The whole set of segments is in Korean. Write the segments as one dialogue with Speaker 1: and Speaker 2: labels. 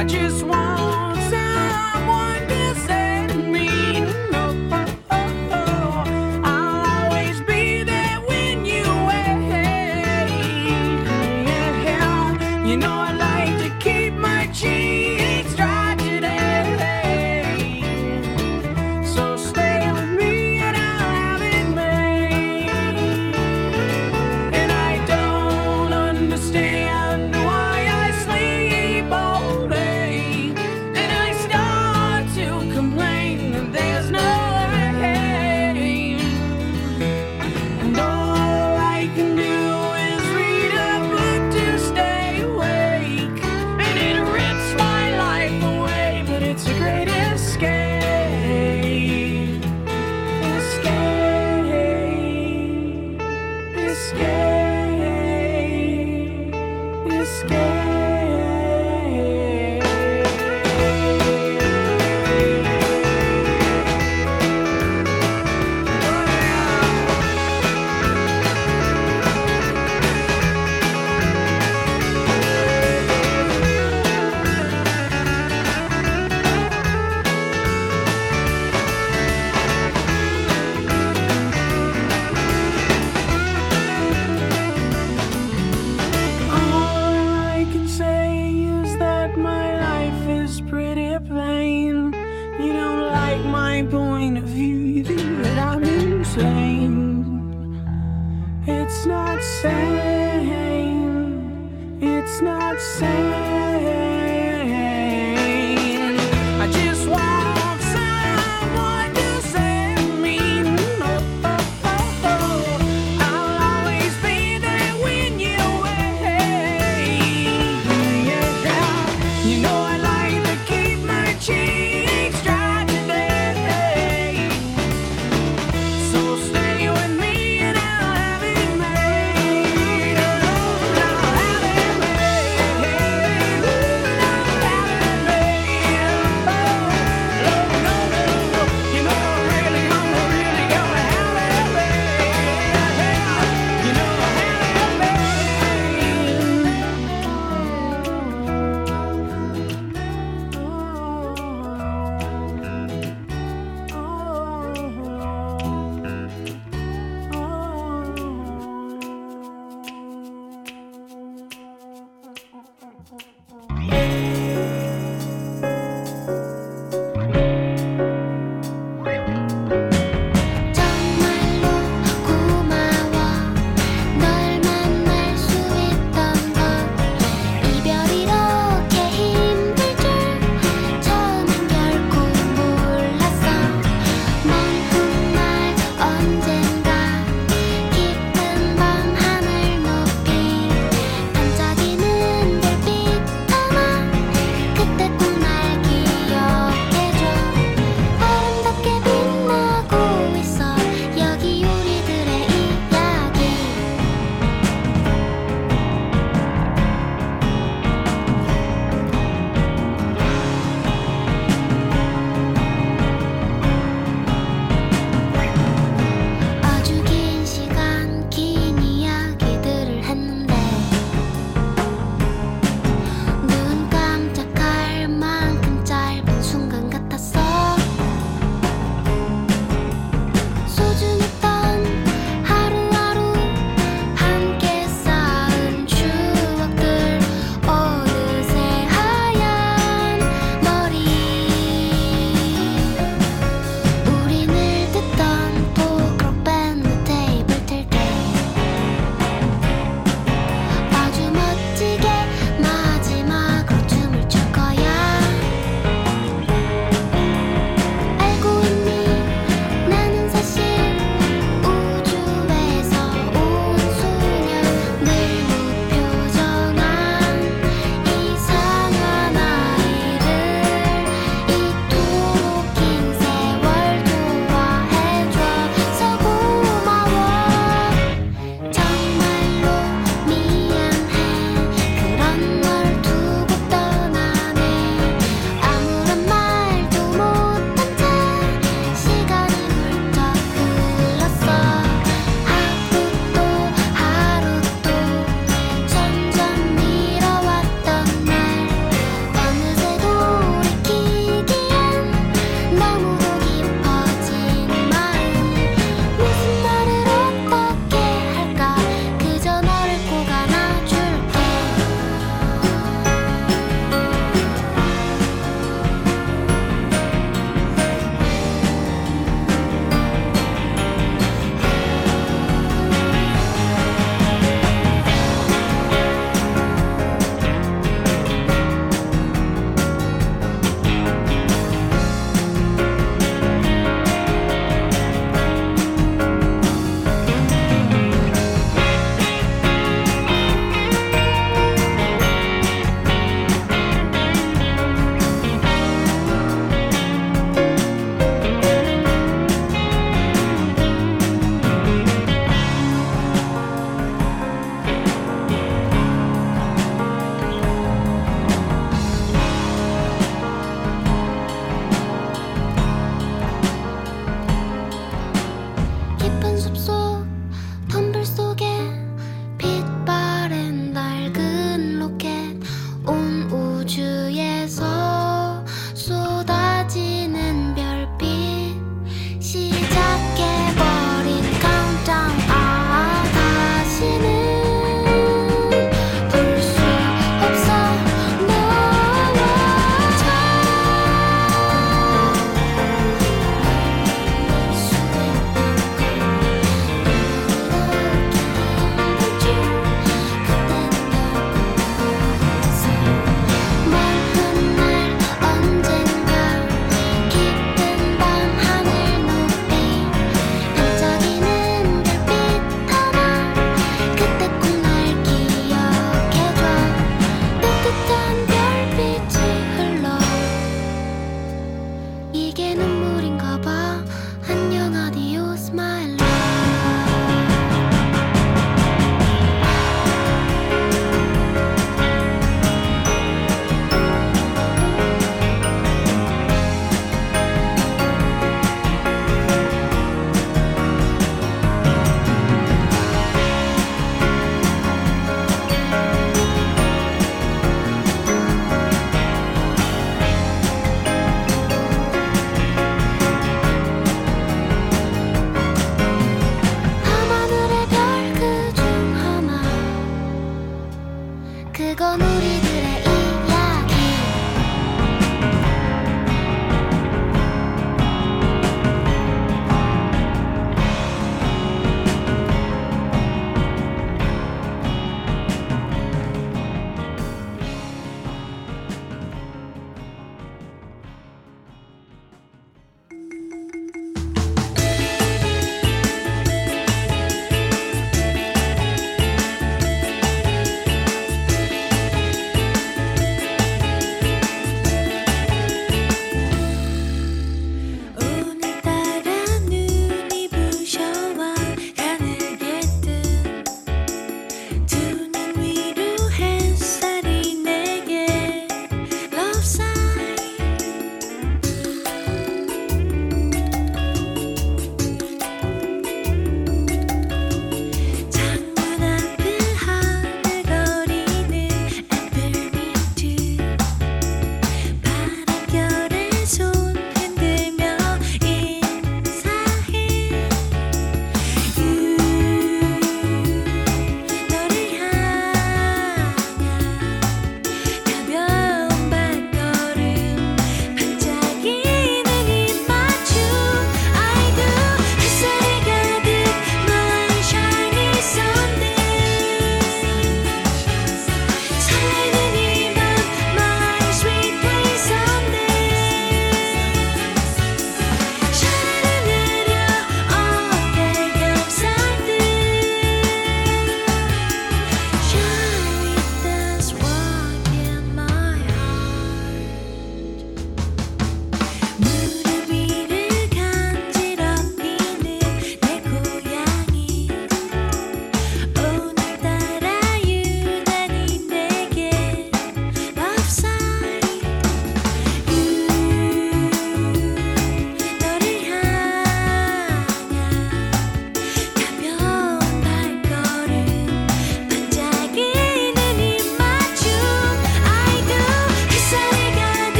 Speaker 1: I just want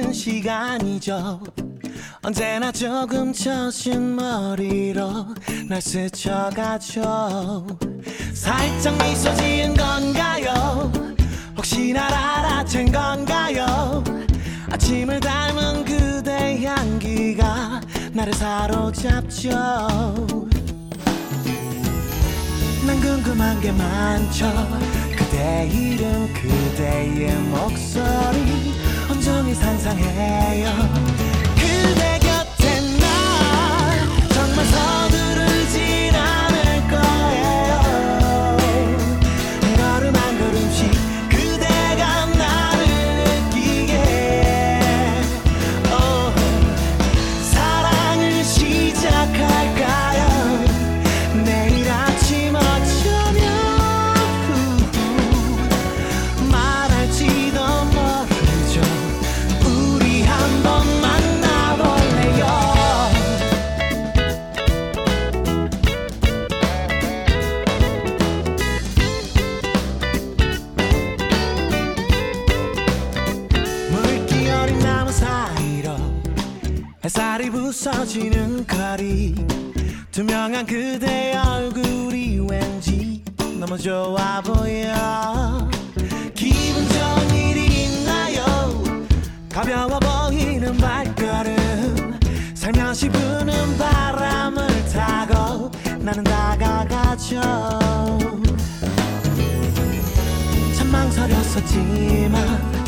Speaker 2: 같은 시간이죠. 언제나 조금 처신 머리로 날 스쳐가죠. 살짝 미소 지은 건가요? 혹시 날 알아챈 건가요? 아침을 닮은 그대 향기가 나를 사로잡죠. 난 궁금한 게 많죠. 그대 이름 그대의 목소리. 감정이 상상해요. 그대 부서지는 칼이 투명한 그대 얼굴이 왠지 너무 좋아 보여. 기분 좋은 일이 있나요? 가벼워 보이는 발걸음 살며시 부는 바람을 타고 나는 다가가죠. 참 망설였었지만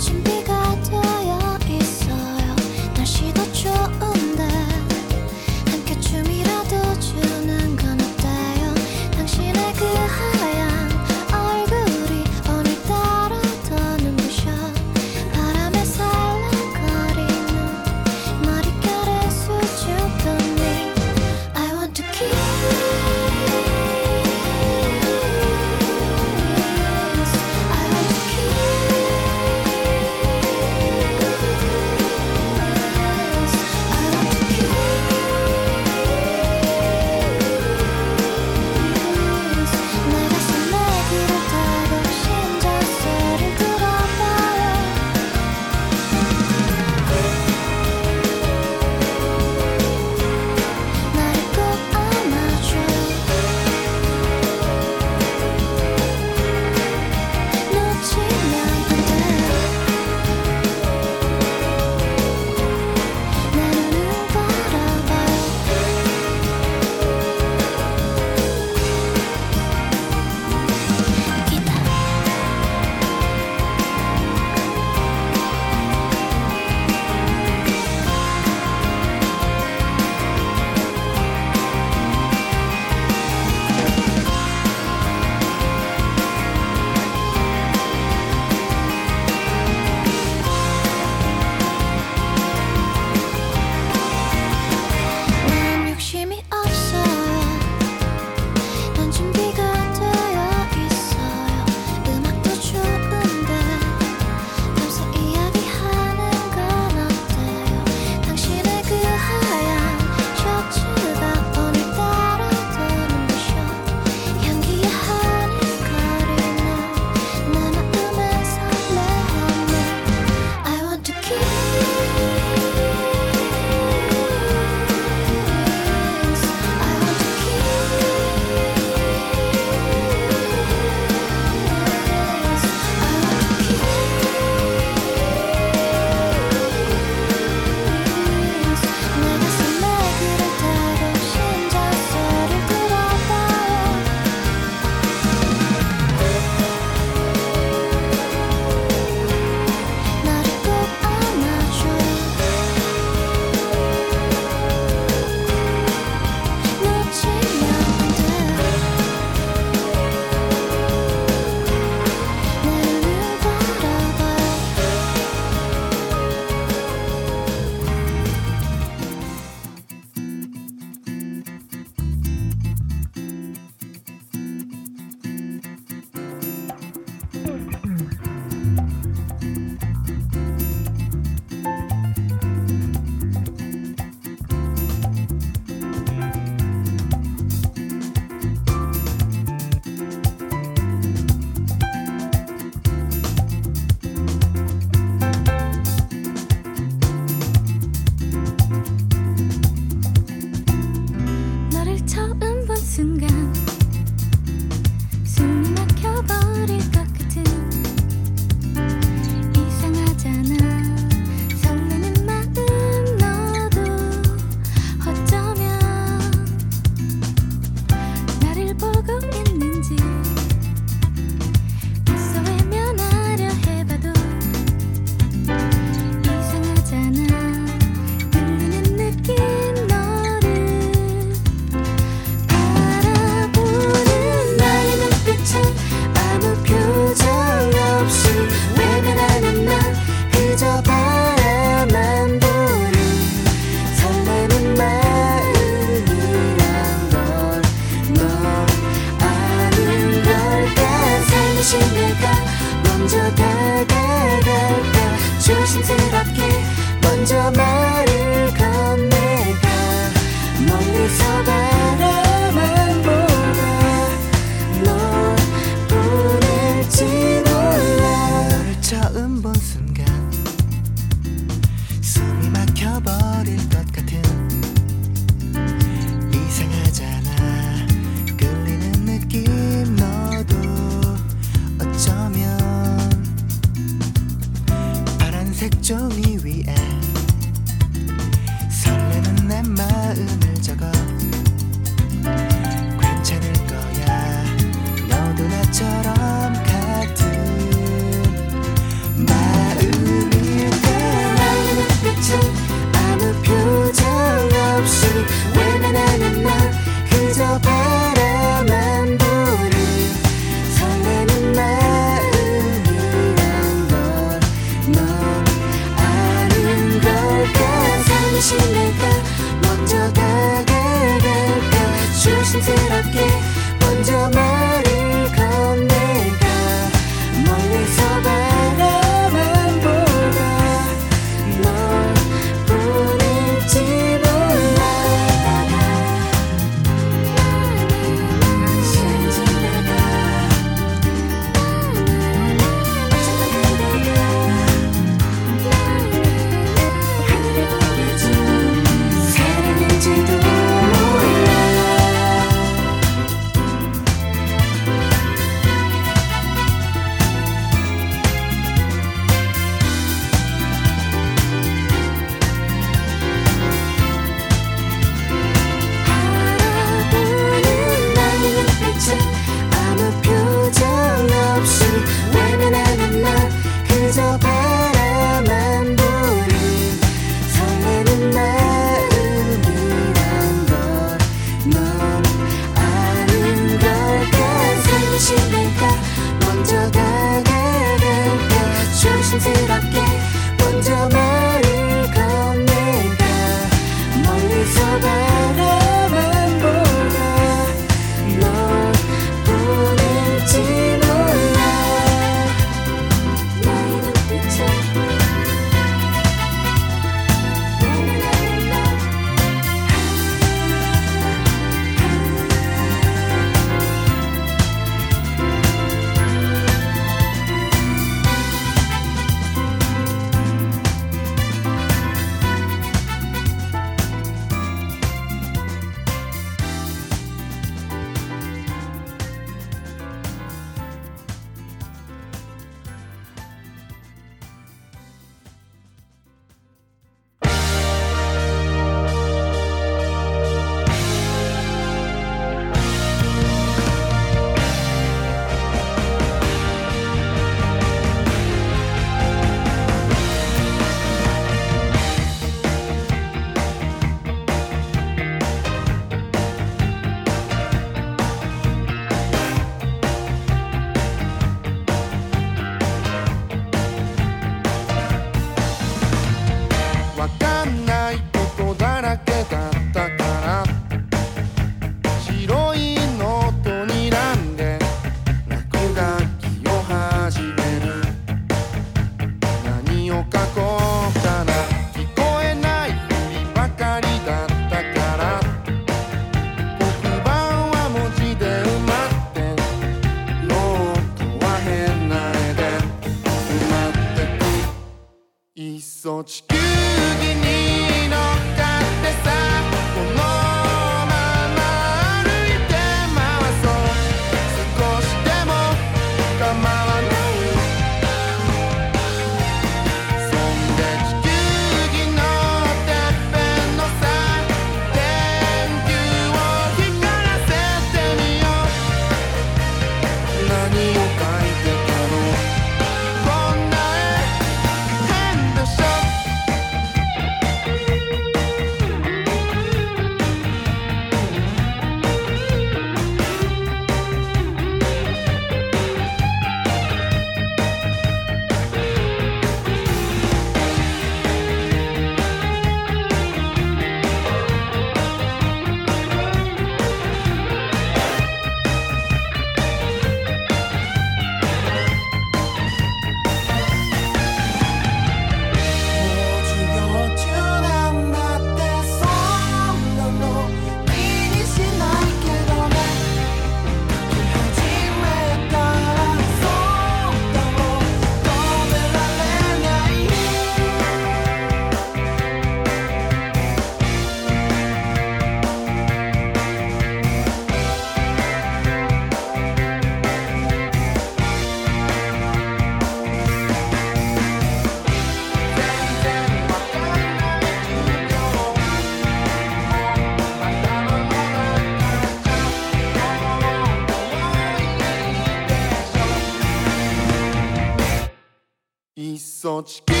Speaker 3: いっそ地球儀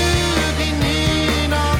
Speaker 3: になっ